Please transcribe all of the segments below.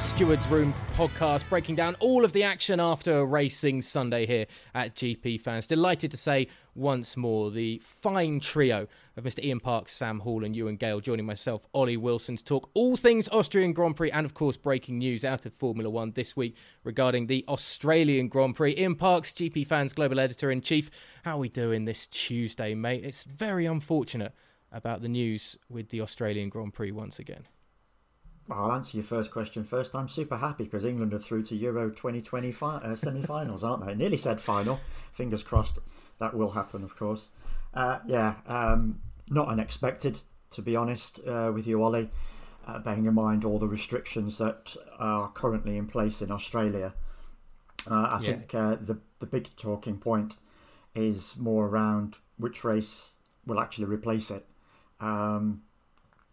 Stewards Room podcast, breaking down all of the action after racing Sunday here at GP Fans. Delighted to say once more the fine trio of Mr. Ian Parks, Sam Hall, and Ewan Gale joining myself, Ollie Wilson, to talk all things Austrian Grand Prix and, of course, breaking news out of Formula One this week regarding the Australian Grand Prix. Ian Parks, GP Fans Global Editor in Chief. How are we doing this Tuesday, mate? It's very unfortunate about the news with the Australian Grand Prix once again. I'll answer your first question first. I'm super happy because England are through to Euro 2020 fi- uh, semi-finals, aren't they? Nearly said final. Fingers crossed that will happen, of course. Uh, yeah, um, not unexpected, to be honest, uh, with you, Ollie. Uh, bearing in mind all the restrictions that are currently in place in Australia, uh, I yeah. think uh, the the big talking point is more around which race will actually replace it. Um,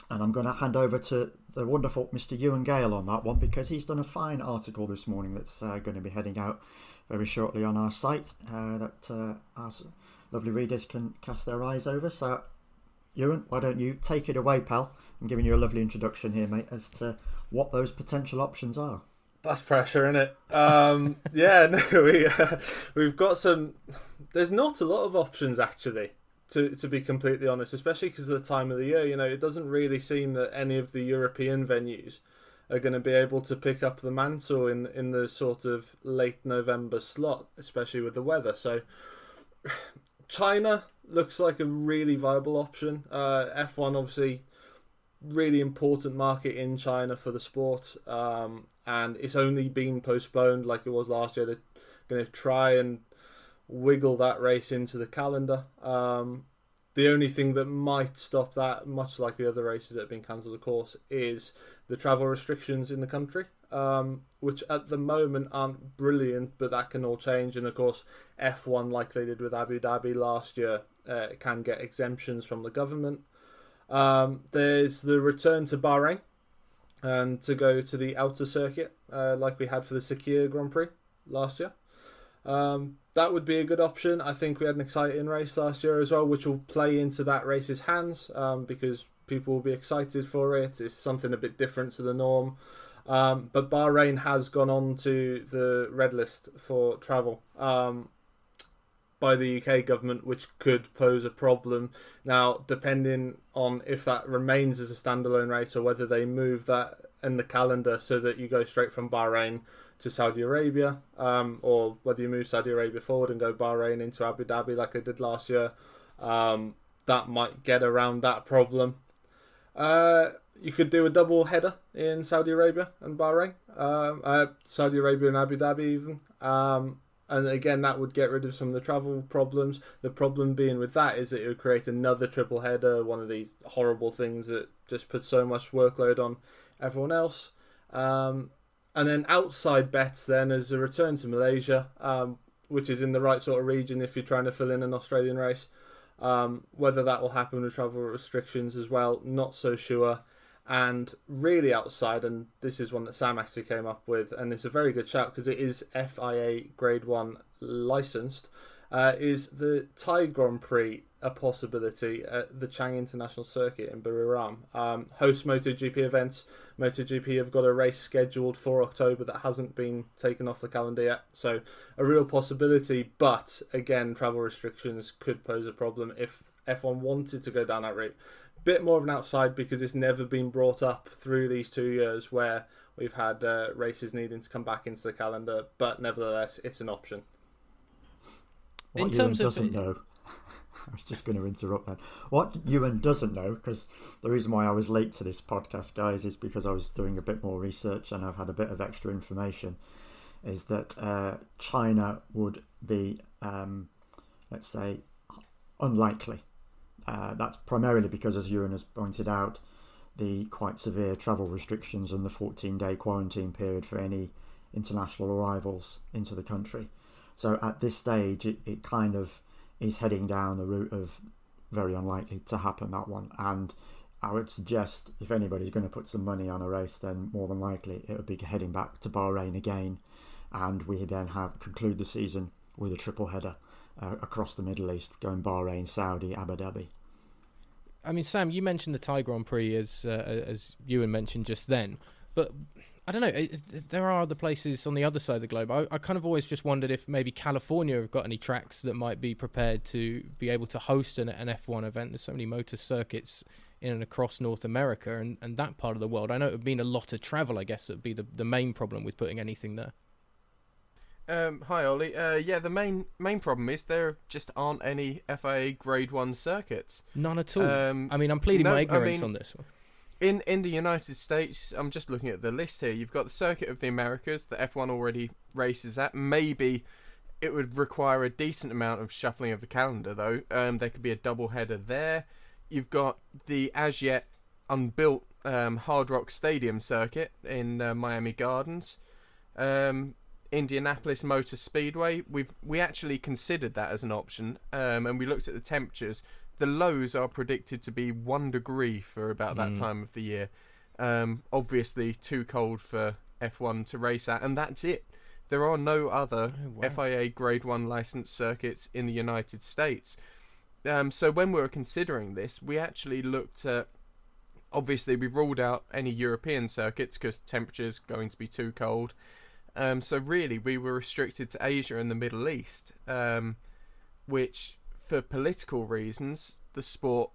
and I'm going to hand over to the wonderful Mr. Ewan Gale on that one because he's done a fine article this morning that's uh, going to be heading out very shortly on our site uh, that uh, our lovely readers can cast their eyes over. So, Ewan, why don't you take it away, pal? I'm giving you a lovely introduction here, mate, as to what those potential options are. That's pressure, isn't it? Um, yeah, no, we uh, we've got some. There's not a lot of options actually to to be completely honest, especially because of the time of the year. You know, it doesn't really seem that any of the European venues are going to be able to pick up the mantle in in the sort of late November slot, especially with the weather. So, China looks like a really viable option. Uh, F1 obviously really important market in China for the sport, um, and it's only been postponed like it was last year. They're going to try and wiggle that race into the calendar. Um, the only thing that might stop that, much like the other races that have been cancelled, of course, is the travel restrictions in the country, um, which at the moment aren't brilliant, but that can all change. And of course, F1, like they did with Abu Dhabi last year, uh, can get exemptions from the government. Um, there's the return to Bahrain and to go to the outer circuit, uh, like we had for the Sakhir Grand Prix last year. Um, that would be a good option. I think we had an exciting race last year as well, which will play into that race's hands um, because people will be excited for it. It's something a bit different to the norm. Um, but Bahrain has gone on to the red list for travel um, by the UK government, which could pose a problem. Now, depending on if that remains as a standalone race or whether they move that in the calendar so that you go straight from Bahrain to Saudi Arabia, um, or whether you move Saudi Arabia forward and go Bahrain into Abu Dhabi like I did last year, um, that might get around that problem. Uh, you could do a double header in Saudi Arabia and Bahrain, um, uh, Saudi Arabia and Abu Dhabi even. Um, and again, that would get rid of some of the travel problems. The problem being with that is that it would create another triple header, one of these horrible things that just puts so much workload on everyone else. Um, and then outside bets then as a return to Malaysia, um, which is in the right sort of region if you're trying to fill in an Australian race. Um, whether that will happen with travel restrictions as well, not so sure. And really outside, and this is one that Sam actually came up with, and it's a very good shout because it is FIA Grade 1 licensed, uh, is the Thai Grand Prix a possibility at the Chang International Circuit in Buriram. Um, host MotoGP events. MotoGP have got a race scheduled for October that hasn't been taken off the calendar yet. So a real possibility, but again, travel restrictions could pose a problem if F1 wanted to go down that route. Bit more of an outside because it's never been brought up through these two years where we've had uh, races needing to come back into the calendar, but nevertheless, it's an option. What in terms of doesn't know I was just going to interrupt that. What Ewan doesn't know, because the reason why I was late to this podcast, guys, is because I was doing a bit more research and I've had a bit of extra information, is that uh, China would be, um, let's say, unlikely. Uh, that's primarily because, as Ewan has pointed out, the quite severe travel restrictions and the 14 day quarantine period for any international arrivals into the country. So at this stage, it, it kind of is heading down the route of very unlikely to happen that one. And I would suggest if anybody's going to put some money on a race, then more than likely it would be heading back to Bahrain again, and we then have conclude the season with a triple header uh, across the Middle East, going Bahrain, Saudi, Abu Dhabi. I mean, Sam, you mentioned the Thai Grand Prix as uh, as Ewan mentioned just then. but I don't know. It, there are other places on the other side of the globe. I, I, kind of always just wondered if maybe California have got any tracks that might be prepared to be able to host an, an F1 event. There's so many motor circuits in and across North America and, and that part of the world. I know it would been a lot of travel, I guess, it would be the, the main problem with putting anything there. Um, hi Ollie. Uh, yeah, the main main problem is there just aren't any FIA Grade One circuits. None at all. Um, I mean, I'm pleading no, my ignorance I mean, on this one. In in the United States, I'm just looking at the list here. You've got the Circuit of the Americas that F1 already races at. Maybe it would require a decent amount of shuffling of the calendar, though. Um, there could be a double header there. You've got the as yet unbuilt um, Hard Rock Stadium circuit in uh, Miami Gardens. Um, Indianapolis Motor Speedway. We've we actually considered that as an option, um, and we looked at the temperatures the lows are predicted to be one degree for about that mm. time of the year. Um, obviously, too cold for F1 to race at, and that's it. There are no other oh, wow. FIA Grade 1 licensed circuits in the United States. Um, so, when we were considering this, we actually looked at. Obviously, we've ruled out any European circuits because temperature's going to be too cold. Um, so, really, we were restricted to Asia and the Middle East, um, which for political reasons, the sport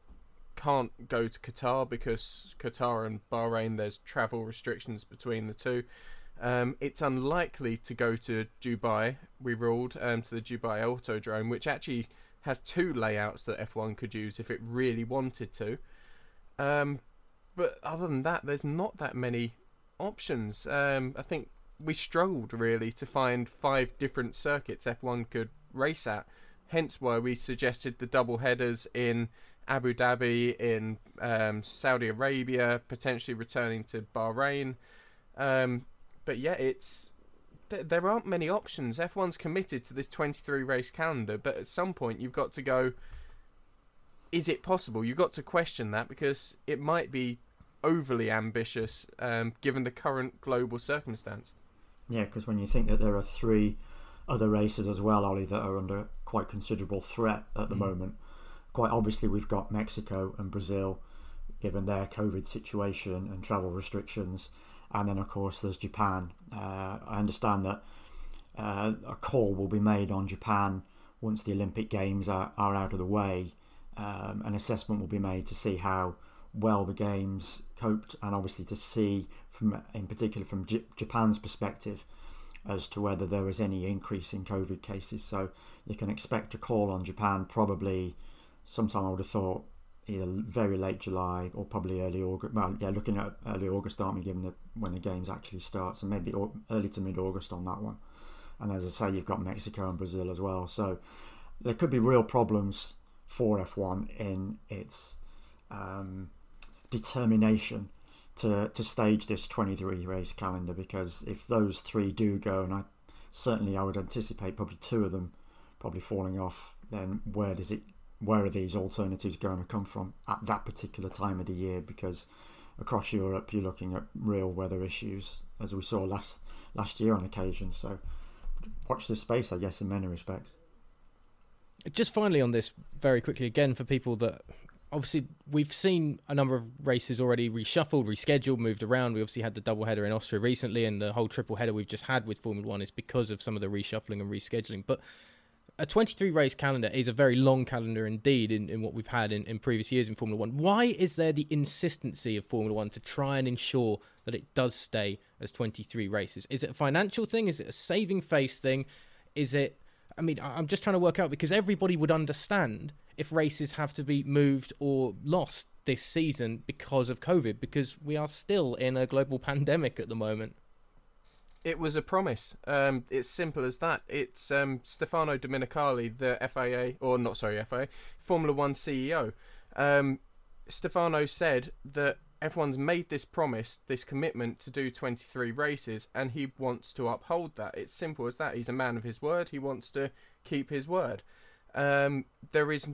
can't go to Qatar because Qatar and Bahrain there's travel restrictions between the two. Um, it's unlikely to go to Dubai. We ruled um, to the Dubai Autodrome, which actually has two layouts that F1 could use if it really wanted to. Um, but other than that, there's not that many options. Um, I think we struggled really to find five different circuits F1 could race at. Hence why we suggested the double headers in Abu Dhabi, in um, Saudi Arabia, potentially returning to Bahrain. Um, but yeah, it's th- there aren't many options. F1's committed to this 23 race calendar, but at some point you've got to go. Is it possible? You've got to question that because it might be overly ambitious um, given the current global circumstance. Yeah, because when you think that there are three other races as well, Ollie, that are under quite considerable threat at the mm. moment. Quite obviously, we've got Mexico and Brazil, given their COVID situation and travel restrictions, and then of course there's Japan. Uh, I understand that uh, a call will be made on Japan once the Olympic Games are, are out of the way. Um, an assessment will be made to see how well the games coped, and obviously to see from, in particular, from J- Japan's perspective, as to whether there was any increase in COVID cases. So you can expect a call on Japan probably sometime I would have thought either very late July or probably early August. Well, yeah, looking at early August, aren't we, given the, when the games actually start, so maybe early to mid August on that one. And as I say, you've got Mexico and Brazil as well. So there could be real problems for F1 in its um, determination to, to stage this 23 race calendar because if those three do go, and I certainly I would anticipate probably two of them probably falling off, then where does it where are these alternatives going to come from at that particular time of the year? Because across Europe you're looking at real weather issues as we saw last last year on occasion. So watch this space, I guess, in many respects. Just finally on this, very quickly again for people that obviously we've seen a number of races already reshuffled, rescheduled, moved around. We obviously had the double header in Austria recently, and the whole triple header we've just had with Formula One is because of some of the reshuffling and rescheduling. But a 23 race calendar is a very long calendar indeed in, in what we've had in, in previous years in Formula One. Why is there the insistency of Formula One to try and ensure that it does stay as 23 races? Is it a financial thing? Is it a saving face thing? Is it I mean, I'm just trying to work out because everybody would understand if races have to be moved or lost this season because of COVID, because we are still in a global pandemic at the moment. It was a promise. Um, it's simple as that. It's um, Stefano Domenicali, the FIA, or not sorry, FIA, Formula One CEO. Um, Stefano said that everyone's made this promise, this commitment to do 23 races, and he wants to uphold that. It's simple as that. He's a man of his word. He wants to keep his word. Um, there is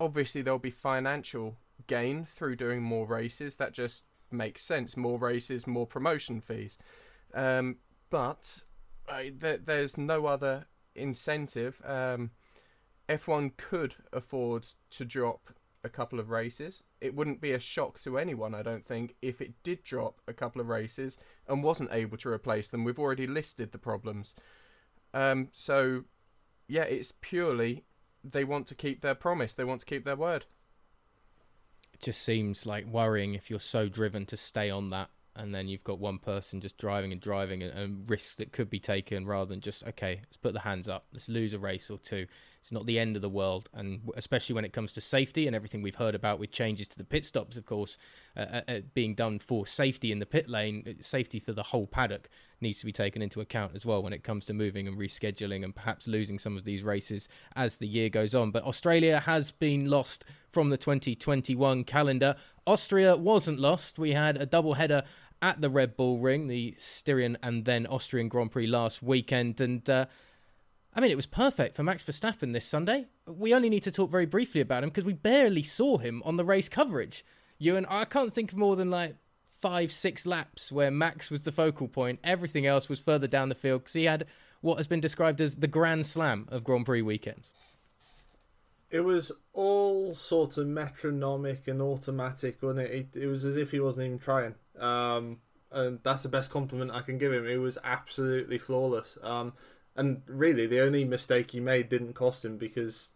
obviously there'll be financial gain through doing more races. That just makes sense. More races, more promotion fees. Um, but uh, th- there's no other incentive. Um, F1 could afford to drop a couple of races. It wouldn't be a shock to anyone, I don't think, if it did drop a couple of races and wasn't able to replace them. We've already listed the problems. Um, so, yeah, it's purely they want to keep their promise, they want to keep their word. It just seems like worrying if you're so driven to stay on that and then you've got one person just driving and driving and, and, risks that could be taken rather than just okay let's put the hands up let's lose a race or two it's not the end of the world. And especially when it comes to safety and everything we've heard about with changes to the pit stops of course uh, uh, uh being done for safety in the pit lane uh, safety for the whole paddock needs to be taken into account as well when it comes to moving and rescheduling and perhaps losing some of these races as the year goes on. But australia has been lost from the 2021 calendar. Austria wasn't lost. We had a double header at the Red Bull Ring, the Styrian and then Austrian Grand Prix last weekend, and uh, I mean it was perfect for Max Verstappen this Sunday. We only need to talk very briefly about him because we barely saw him on the race coverage. You and I can't think of more than like five, six laps where Max was the focal point. Everything else was further down the field because he had what has been described as the Grand Slam of Grand Prix weekends it was all sort of metronomic and automatic, wasn't it? It, it was as if he wasn't even trying. Um, and that's the best compliment I can give him. It was absolutely flawless. Um, and really, the only mistake he made didn't cost him because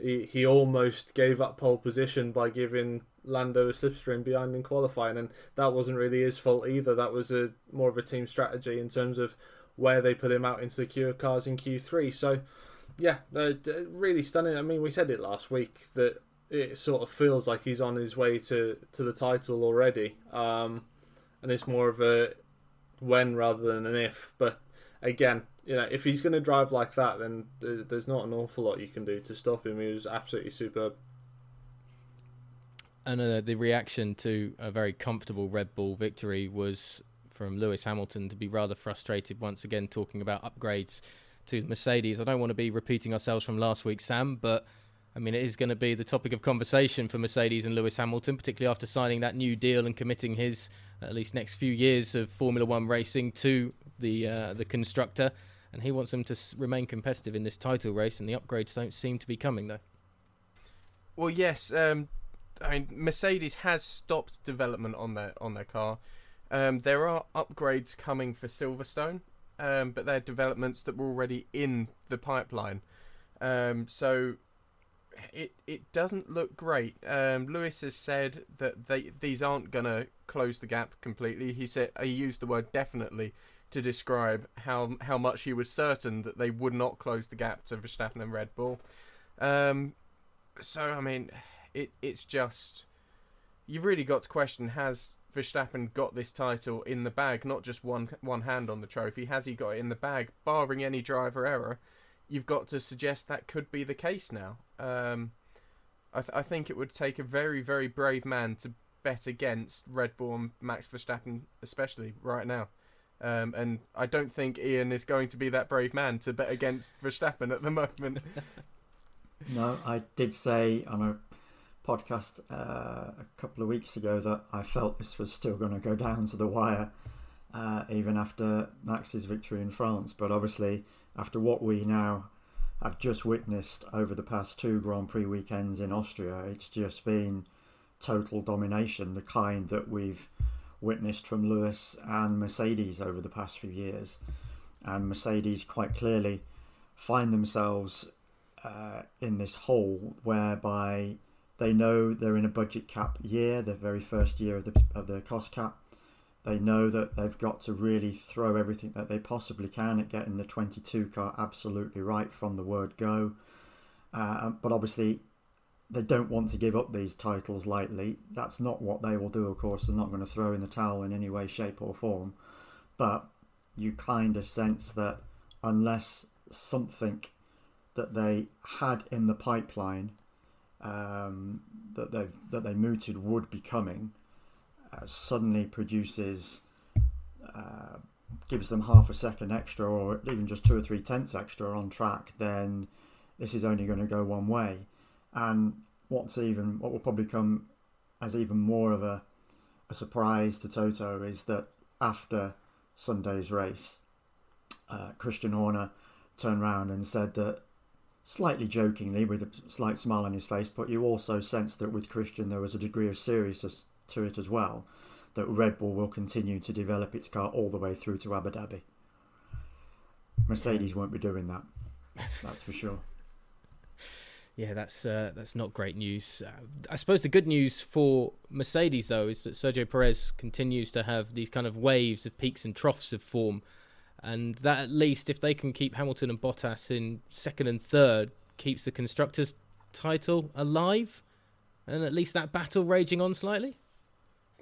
he, he almost gave up pole position by giving Lando a slipstream behind in qualifying, and that wasn't really his fault either. That was a more of a team strategy in terms of where they put him out in secure cars in Q3. So yeah, uh, really stunning. I mean, we said it last week that it sort of feels like he's on his way to, to the title already. Um, and it's more of a when rather than an if. But again, you know, if he's going to drive like that, then there's not an awful lot you can do to stop him. He was absolutely superb. And uh, the reaction to a very comfortable Red Bull victory was from Lewis Hamilton to be rather frustrated once again, talking about upgrades to Mercedes. I don't want to be repeating ourselves from last week, Sam, but I mean, it is going to be the topic of conversation for Mercedes and Lewis Hamilton, particularly after signing that new deal and committing his at least next few years of Formula One racing to the uh, the constructor. And he wants them to remain competitive in this title race, and the upgrades don't seem to be coming though. Well, yes. Um, I mean, Mercedes has stopped development on their on their car. Um, there are upgrades coming for Silverstone, um, but they're developments that were already in the pipeline. Um, so it it doesn't look great. Um, Lewis has said that they these aren't gonna close the gap completely. He said he used the word definitely to describe how how much he was certain that they would not close the gap to Verstappen and Red Bull. Um, so I mean, it it's just you've really got to question has Verstappen got this title in the bag, not just one one hand on the trophy. Has he got it in the bag, barring any driver error? You've got to suggest that could be the case now. Um, I, th- I think it would take a very very brave man to bet against Red Bull and Max Verstappen, especially right now. Um, and I don't think Ian is going to be that brave man to bet against Verstappen at the moment. no, I did say on a podcast uh, a couple of weeks ago that I felt this was still going to go down to the wire, uh, even after Max's victory in France. But obviously, after what we now have just witnessed over the past two Grand Prix weekends in Austria, it's just been total domination, the kind that we've witnessed from Lewis and Mercedes over the past few years. And Mercedes quite clearly find themselves uh, in this hole whereby they know they're in a budget cap year, the very first year of the, of the cost cap. They know that they've got to really throw everything that they possibly can at getting the 22 car absolutely right from the word go. Uh, but obviously, they don't want to give up these titles lightly. That's not what they will do, of course. They're not going to throw in the towel in any way, shape, or form. But you kind of sense that unless something that they had in the pipeline um, that they that they mooted would be coming uh, suddenly produces uh, gives them half a second extra or even just two or three tenths extra on track, then this is only going to go one way. And what's even what will probably come as even more of a, a surprise to Toto is that after Sunday's race, uh, Christian Horner turned around and said that slightly jokingly with a slight smile on his face, but you also sense that with Christian there was a degree of seriousness to it as well, that Red Bull will continue to develop its car all the way through to Abu Dhabi. Mercedes won't be doing that, that's for sure. Yeah, that's uh, that's not great news. Uh, I suppose the good news for Mercedes though is that Sergio Perez continues to have these kind of waves of peaks and troughs of form and that at least if they can keep Hamilton and Bottas in second and third keeps the constructors title alive and at least that battle raging on slightly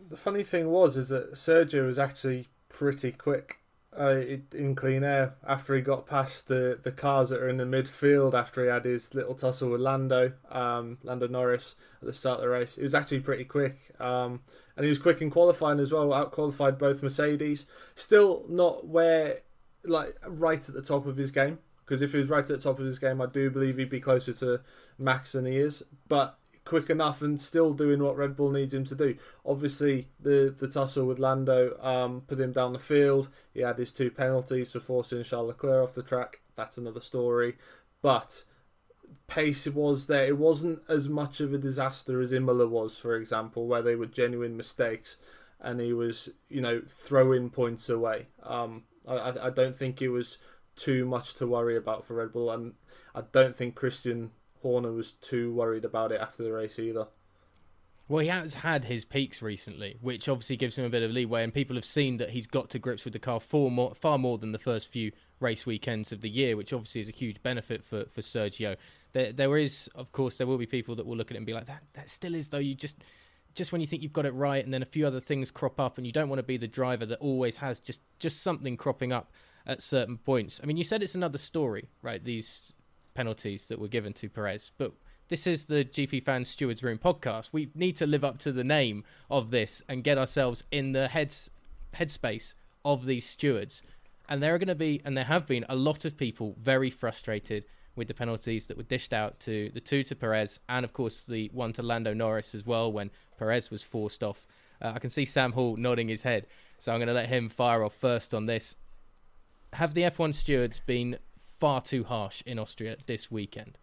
the funny thing was is that Sergio was actually pretty quick uh, in clean air after he got past the, the cars that are in the midfield after he had his little tussle with Lando um, Lando Norris at the start of the race. He was actually pretty quick, um, and he was quick in qualifying as well. Out qualified both Mercedes. Still not where like right at the top of his game. Because if he was right at the top of his game, I do believe he'd be closer to Max than he is. But quick enough and still doing what Red Bull needs him to do. Obviously, the the tussle with Lando um, put him down the field. He had his two penalties for forcing Charles Leclerc off the track. That's another story. But pace was there. It wasn't as much of a disaster as Imola was, for example, where they were genuine mistakes and he was, you know, throwing points away. Um, I, I don't think it was too much to worry about for Red Bull, and I don't think Christian Horner was too worried about it after the race either. Well, he has had his peaks recently, which obviously gives him a bit of leeway, and people have seen that he's got to grips with the car far more, far more than the first few race weekends of the year, which obviously is a huge benefit for, for Sergio. There, there is, of course, there will be people that will look at it and be like, that, that still is, though. You just just when you think you've got it right and then a few other things crop up and you don't want to be the driver that always has just just something cropping up at certain points. I mean, you said it's another story, right? These penalties that were given to Perez, but this is the GP Fans Stewards Room podcast. We need to live up to the name of this and get ourselves in the heads headspace of these stewards. And there are going to be, and there have been, a lot of people very frustrated with the penalties that were dished out to the two to Perez, and of course the one to Lando Norris as well when Perez was forced off. Uh, I can see Sam Hall nodding his head, so I'm going to let him fire off first on this. Have the F1 stewards been far too harsh in Austria this weekend?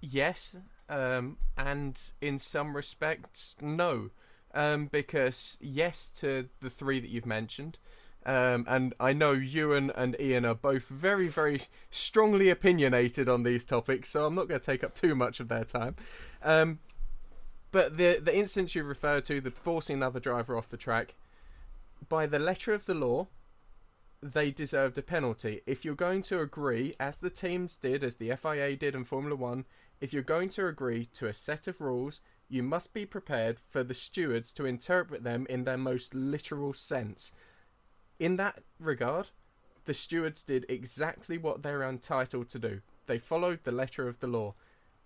Yes, um, and in some respects, no. Um, because yes to the three that you've mentioned, um, and I know Ewan and Ian are both very, very strongly opinionated on these topics, so I'm not going to take up too much of their time. Um, but the the instance you referred to, the forcing another driver off the track, by the letter of the law, they deserved a penalty. If you're going to agree, as the teams did, as the FIA did in Formula One, if you're going to agree to a set of rules, you must be prepared for the stewards to interpret them in their most literal sense. In that regard, the stewards did exactly what they're entitled to do. They followed the letter of the law.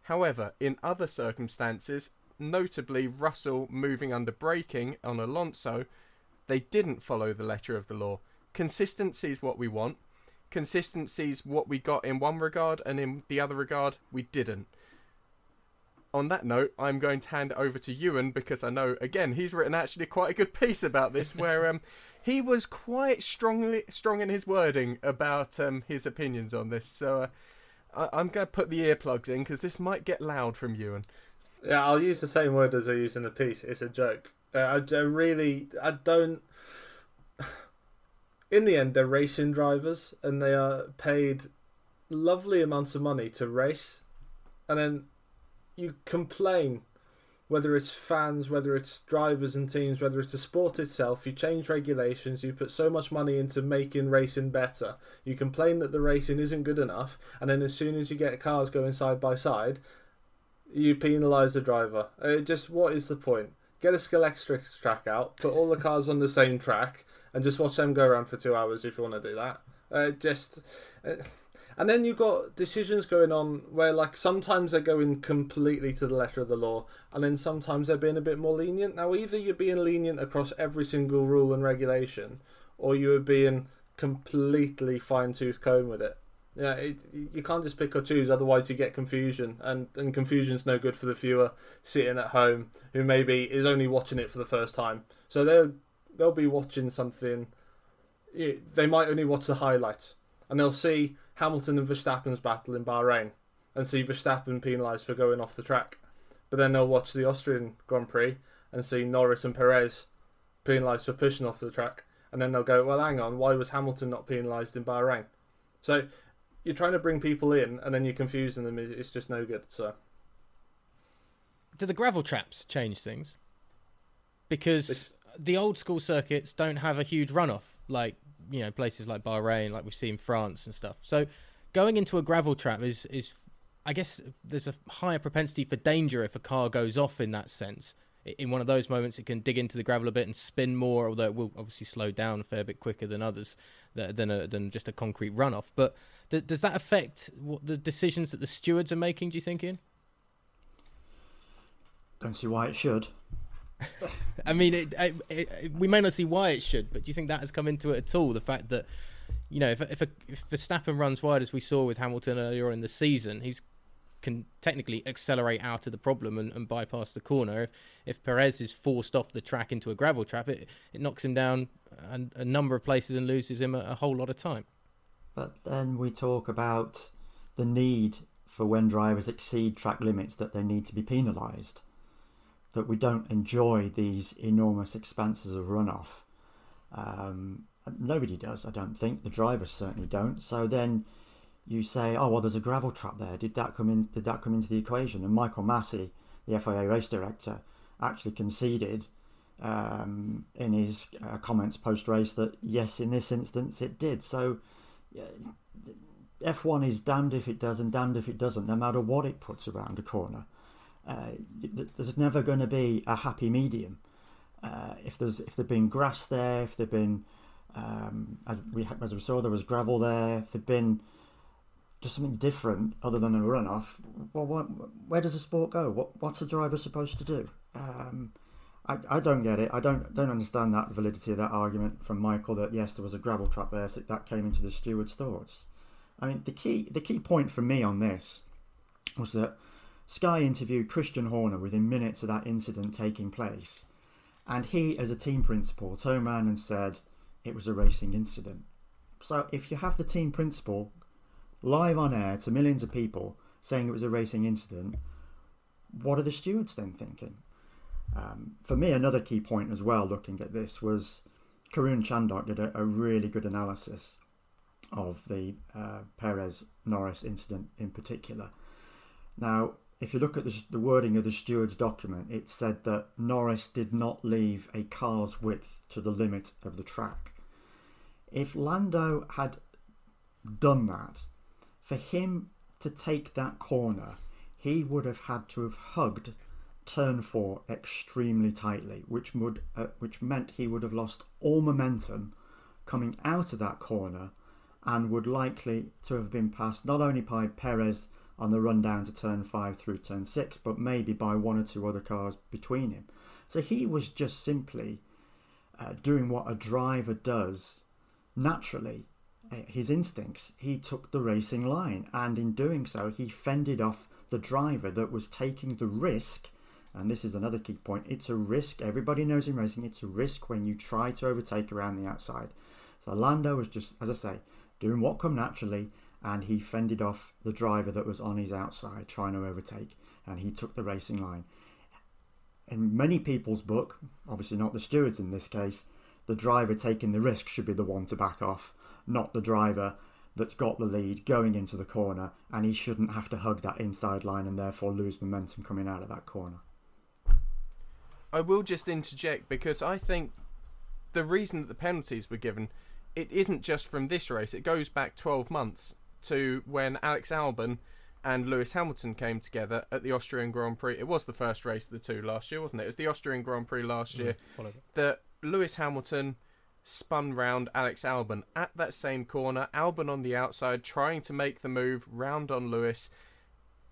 However, in other circumstances, notably Russell moving under braking on Alonso, they didn't follow the letter of the law. Consistency is what we want. Consistency is what we got in one regard, and in the other regard, we didn't. On that note, I'm going to hand it over to Ewan because I know, again, he's written actually quite a good piece about this where um, he was quite strongly strong in his wording about um, his opinions on this. So uh, I, am going to put the earplugs in because this might get loud from Ewan. Yeah, I'll use the same word as I use in the piece. It's a joke. Uh, I, I really, I don't. In the end, they're racing drivers, and they are paid lovely amounts of money to race, and then you complain whether it's fans, whether it's drivers and teams, whether it's the sport itself, you change regulations, you put so much money into making racing better. You complain that the racing isn't good enough, and then as soon as you get cars going side by side, you penalise the driver. Uh, just what is the point? Get a Scalextric track out, put all the cars on the same track, and just watch them go around for two hours if you want to do that. Uh, just. Uh, and then you've got decisions going on where, like, sometimes they're going completely to the letter of the law, and then sometimes they're being a bit more lenient. Now, either you're being lenient across every single rule and regulation, or you are being completely fine tooth comb with it. Yeah, it, you can't just pick or choose, otherwise you get confusion, and and confusion's no good for the viewer sitting at home who maybe is only watching it for the first time. So they'll they'll be watching something. They might only watch the highlights, and they'll see Hamilton and Verstappen's battle in Bahrain, and see Verstappen penalised for going off the track. But then they'll watch the Austrian Grand Prix and see Norris and Perez penalised for pushing off the track. And then they'll go, well, hang on, why was Hamilton not penalised in Bahrain? So you're trying to bring people in and then you're confusing them. It's just no good. So, do the gravel traps change things? Because. The old school circuits don't have a huge runoff like you know places like Bahrain, like we've seen France and stuff. So going into a gravel trap is is I guess there's a higher propensity for danger if a car goes off in that sense. In one of those moments, it can dig into the gravel a bit and spin more, although it will obviously slow down a fair bit quicker than others than a, than just a concrete runoff. But th- does that affect what the decisions that the stewards are making? Do you think, Ian? Don't see why it should. I mean, it, it, it, we may not see why it should, but do you think that has come into it at all? The fact that you know, if if, a, if Verstappen runs wide as we saw with Hamilton earlier in the season, he's can technically accelerate out of the problem and, and bypass the corner. If, if Perez is forced off the track into a gravel trap, it, it knocks him down a, a number of places and loses him a, a whole lot of time. But then we talk about the need for when drivers exceed track limits that they need to be penalised. That we don't enjoy these enormous expanses of runoff. Um, nobody does, I don't think. The drivers certainly don't. So then you say, oh well, there's a gravel trap there. Did that come in? Did that come into the equation? And Michael Masi, the FIA race director, actually conceded um, in his uh, comments post race that yes, in this instance it did. So F1 is damned if it does and damned if it doesn't, no matter what it puts around a corner. Uh, there's never going to be a happy medium. Uh, if there's if there'd been grass there, if there'd been um, as we as we saw there was gravel there, if there'd been just something different other than a runoff, well, what, where does the sport go? What what's the driver supposed to do? Um, I, I don't get it. I don't don't understand that validity of that argument from Michael that yes, there was a gravel trap there, so that came into the steward's thoughts. I mean, the key the key point for me on this was that Sky interviewed Christian Horner within minutes of that incident taking place, and he, as a team principal, turned around and said it was a racing incident. So if you have the team principal live on air to millions of people saying it was a racing incident, what are the stewards then thinking? Um, for me, another key point as well, looking at this, was Karun Chandhok did a, a really good analysis of the uh, Perez Norris incident in particular. Now, if you look at the, the, wording of the steward's document, it said that Norris did not leave a car's width to the limit of the track. If Lando had done that, for him to take that corner, he would have had to have hugged turn four extremely tightly, which would uh, which meant he would have lost all momentum coming out of that corner, and would likely to have been passed not only by Perez on the run down to turn five through turn six, but maybe by one or two other cars between him. So he was just simply uh, doing what a driver does naturally. Uh, his instincts. He took the racing line, and in doing so, he fended off the driver that was taking the risk and this is another key point, it's a risk. Everybody knows in racing, it's a risk when you try to overtake around the outside. So Lando was just, as I say, doing what come naturally, and he fended off the driver that was on his outside trying to overtake, and he took the racing line. In many people's book, obviously not the stewards in this case, the driver taking the risk should be the one to back off, not the driver that's got the lead going into the corner, and he shouldn't have to hug that inside line and therefore lose momentum coming out of that corner. I will just interject because I think the reason that the penalties were given, it isn't just from this race. It goes back 12 months to when Alex Albon and Lewis Hamilton came together at the Austrian Grand Prix. It was the first race of the two last year, wasn't it? It was the Austrian Grand Prix last year mm, that Lewis Hamilton spun round Alex Albon at that same corner. Albon on the outside trying to make the move round on Lewis,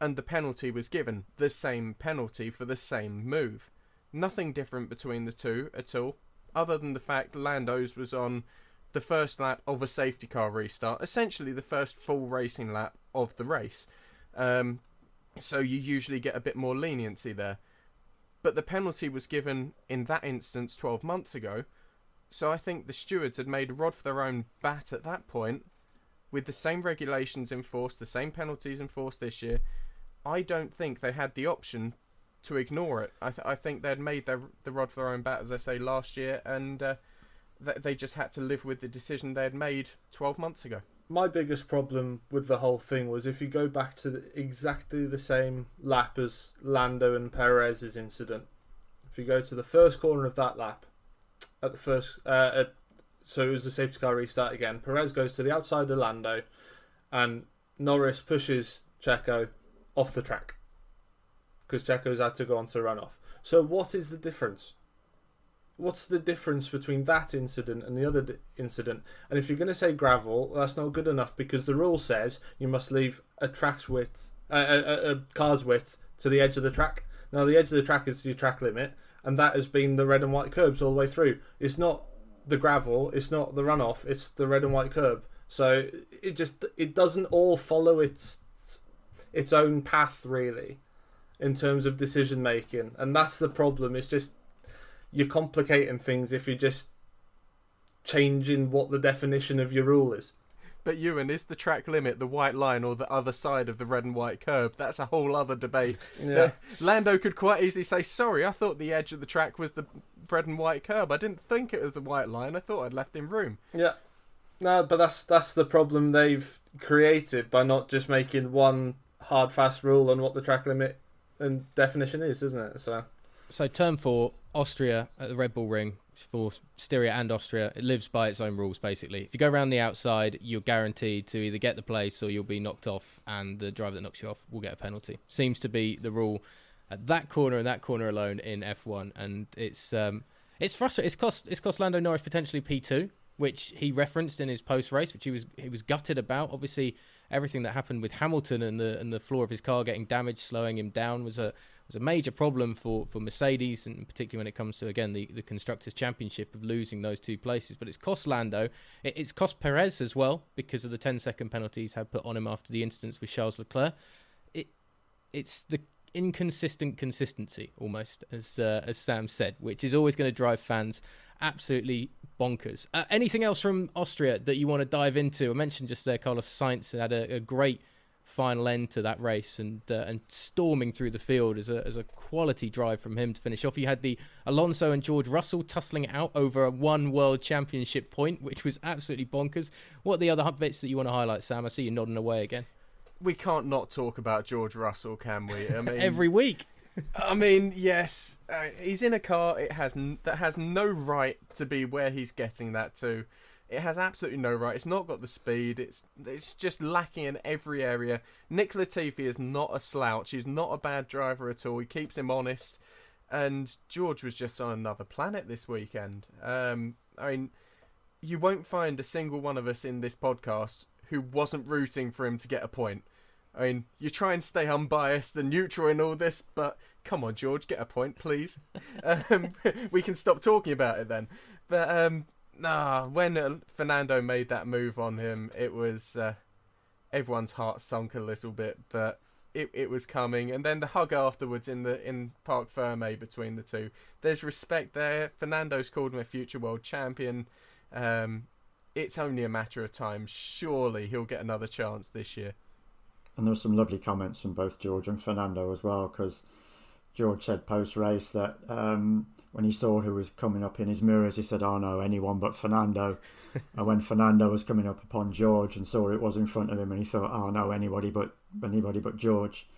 and the penalty was given. The same penalty for the same move. Nothing different between the two at all, other than the fact Lando's was on the first lap of a safety car restart, essentially the first full racing lap of the race. Um, so you usually get a bit more leniency there. But the penalty was given in that instance 12 months ago, so I think the stewards had made a rod for their own bat at that point, with the same regulations enforced, the same penalties enforced this year, I don't think they had the option to ignore it. I, th- I think they'd made their, the rod for their own bat, as I say, last year, and uh, they just had to live with the decision they had made 12 months ago. My biggest problem with the whole thing was if you go back to the, exactly the same lap as Lando and Perez's incident, if you go to the first corner of that lap, at the first, uh, at, so it was a safety car restart again. Perez goes to the outside of Lando, and Norris pushes Checo off the track because Checo's had to go on to run off. So what is the difference? What's the difference between that incident and the other d- incident? And if you're going to say gravel, that's not good enough because the rule says you must leave a track's width, a, a, a car's width to the edge of the track. Now the edge of the track is your track limit, and that has been the red and white curbs all the way through. It's not the gravel, it's not the runoff, it's the red and white curb. So it just it doesn't all follow its its own path really in terms of decision making, and that's the problem. It's just you're complicating things if you're just changing what the definition of your rule is. But Ewan, is the track limit the white line or the other side of the red and white curb? That's a whole other debate. Yeah. Uh, Lando could quite easily say, "Sorry, I thought the edge of the track was the red and white curb. I didn't think it was the white line. I thought I'd left him room." Yeah. No, but that's that's the problem they've created by not just making one hard fast rule on what the track limit and definition is, isn't it? So So turn four, Austria at the Red Bull Ring for Styria and Austria. It lives by its own rules basically. If you go around the outside, you're guaranteed to either get the place or you'll be knocked off, and the driver that knocks you off will get a penalty. Seems to be the rule at that corner and that corner alone in F1, and it's um, it's frustrating. It's cost it's cost Lando Norris potentially P2, which he referenced in his post race, which he was he was gutted about. Obviously, everything that happened with Hamilton and the and the floor of his car getting damaged, slowing him down, was a was a major problem for, for Mercedes, and particularly when it comes to again the, the constructors' championship of losing those two places. But it's cost Lando, it, it's cost Perez as well because of the 10 second penalties had put on him after the incidents with Charles Leclerc. It it's the inconsistent consistency almost as uh, as Sam said, which is always going to drive fans absolutely bonkers. Uh, anything else from Austria that you want to dive into? I mentioned just there, Carlos Sainz had a, a great final end to that race and uh, and storming through the field as a as a quality drive from him to finish off. You had the Alonso and George Russell tussling out over a one world championship point, which was absolutely bonkers. What are the other bits that you want to highlight, Sam? I see you nodding away again. We can't not talk about George Russell, can we? I mean, every week. I mean, yes, uh, he's in a car. It has n- that has no right to be where he's getting that to. It has absolutely no right. It's not got the speed. It's it's just lacking in every area. Nick Latifi is not a slouch. He's not a bad driver at all. He keeps him honest. And George was just on another planet this weekend. Um, I mean, you won't find a single one of us in this podcast who wasn't rooting for him to get a point. I mean, you try and stay unbiased and neutral in all this, but come on, George, get a point, please. um, we can stop talking about it then. But um, nah, when uh, Fernando made that move on him, it was uh, everyone's heart sunk a little bit, but it it was coming. And then the hug afterwards in the in Parc Ferme between the two. There's respect there. Fernando's called him a future world champion. Um, it's only a matter of time. Surely he'll get another chance this year. And there were some lovely comments from both George and Fernando as well, because George said post race that um, when he saw who was coming up in his mirrors, he said, "Oh no, anyone but Fernando." and when Fernando was coming up upon George and saw it was in front of him, and he thought, "Oh no, anybody but anybody but George."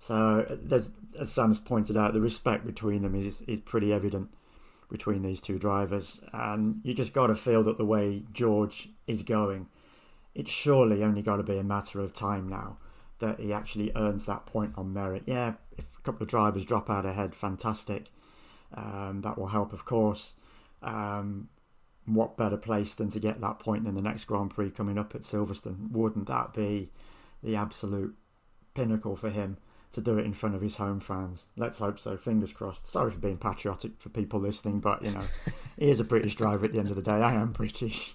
So there's, as Sam's pointed out, the respect between them is is pretty evident between these two drivers, and you just got to feel that the way George is going, it's surely only got to be a matter of time now that he actually earns that point on merit. Yeah, if a couple of drivers drop out ahead, fantastic. Um, that will help, of course. Um, what better place than to get that point in the next Grand Prix coming up at Silverstone? Wouldn't that be the absolute pinnacle for him to do it in front of his home fans? Let's hope so. Fingers crossed. Sorry for being patriotic for people listening, but you know, he is a British driver at the end of the day. I am British.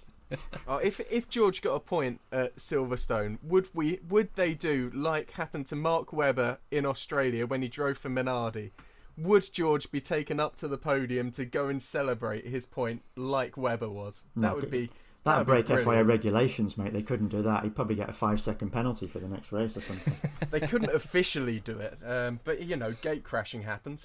Oh, if if George got a point at Silverstone, would we would they do like happened to Mark Webber in Australia when he drove for Minardi? Would George be taken up to the podium to go and celebrate his point like Webber was? That would be That'd break FIA regulations, mate. They couldn't do that. He'd probably get a five second penalty for the next race or something. they couldn't officially do it, um, but you know, gate crashing happens.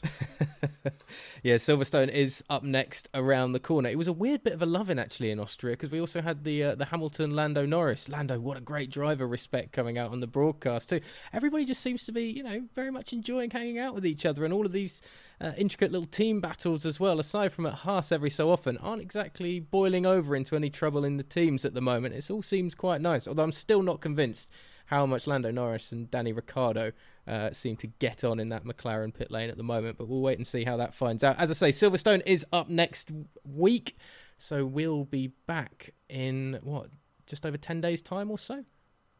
yeah, Silverstone is up next around the corner. It was a weird bit of a loving actually in Austria because we also had the uh, the Hamilton Lando Norris. Lando, what a great driver! Respect coming out on the broadcast too. Everybody just seems to be, you know, very much enjoying hanging out with each other, and all of these uh, intricate little team battles as well, aside from at Haas every so often, aren't exactly boiling over into any trouble in the teams at the moment. It all seems quite nice, although I'm still not convinced how much Lando Norris and Danny Ricciardo uh, seem to get on in that McLaren pit lane at the moment. But we'll wait and see how that finds out. As I say, Silverstone is up next week, so we'll be back in what just over ten days' time or so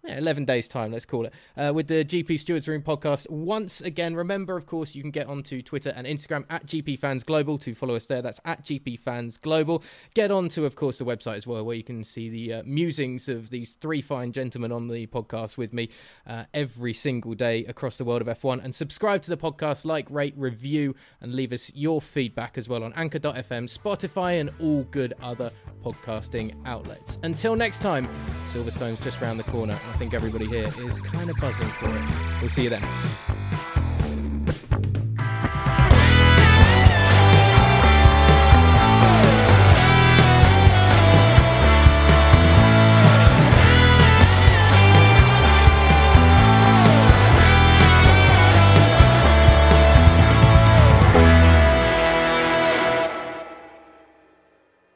yeah, 11 days' time, let's call it, uh, with the GP Stewards Room podcast. Once again, remember, of course, you can get onto Twitter and Instagram at GP Fans Global to follow us there. That's at GP Fans Global. Get onto, of course, the website as well, where you can see the uh, musings of these three fine gentlemen on the podcast with me uh, every single day across the world of F1. And subscribe to the podcast, like, rate, review, and leave us your feedback as well on Anchor.fm, Spotify, and all good other podcasting outlets. Until next time, Silverstone's just round the corner. I think everybody here is kind of buzzing for it. We'll see you then.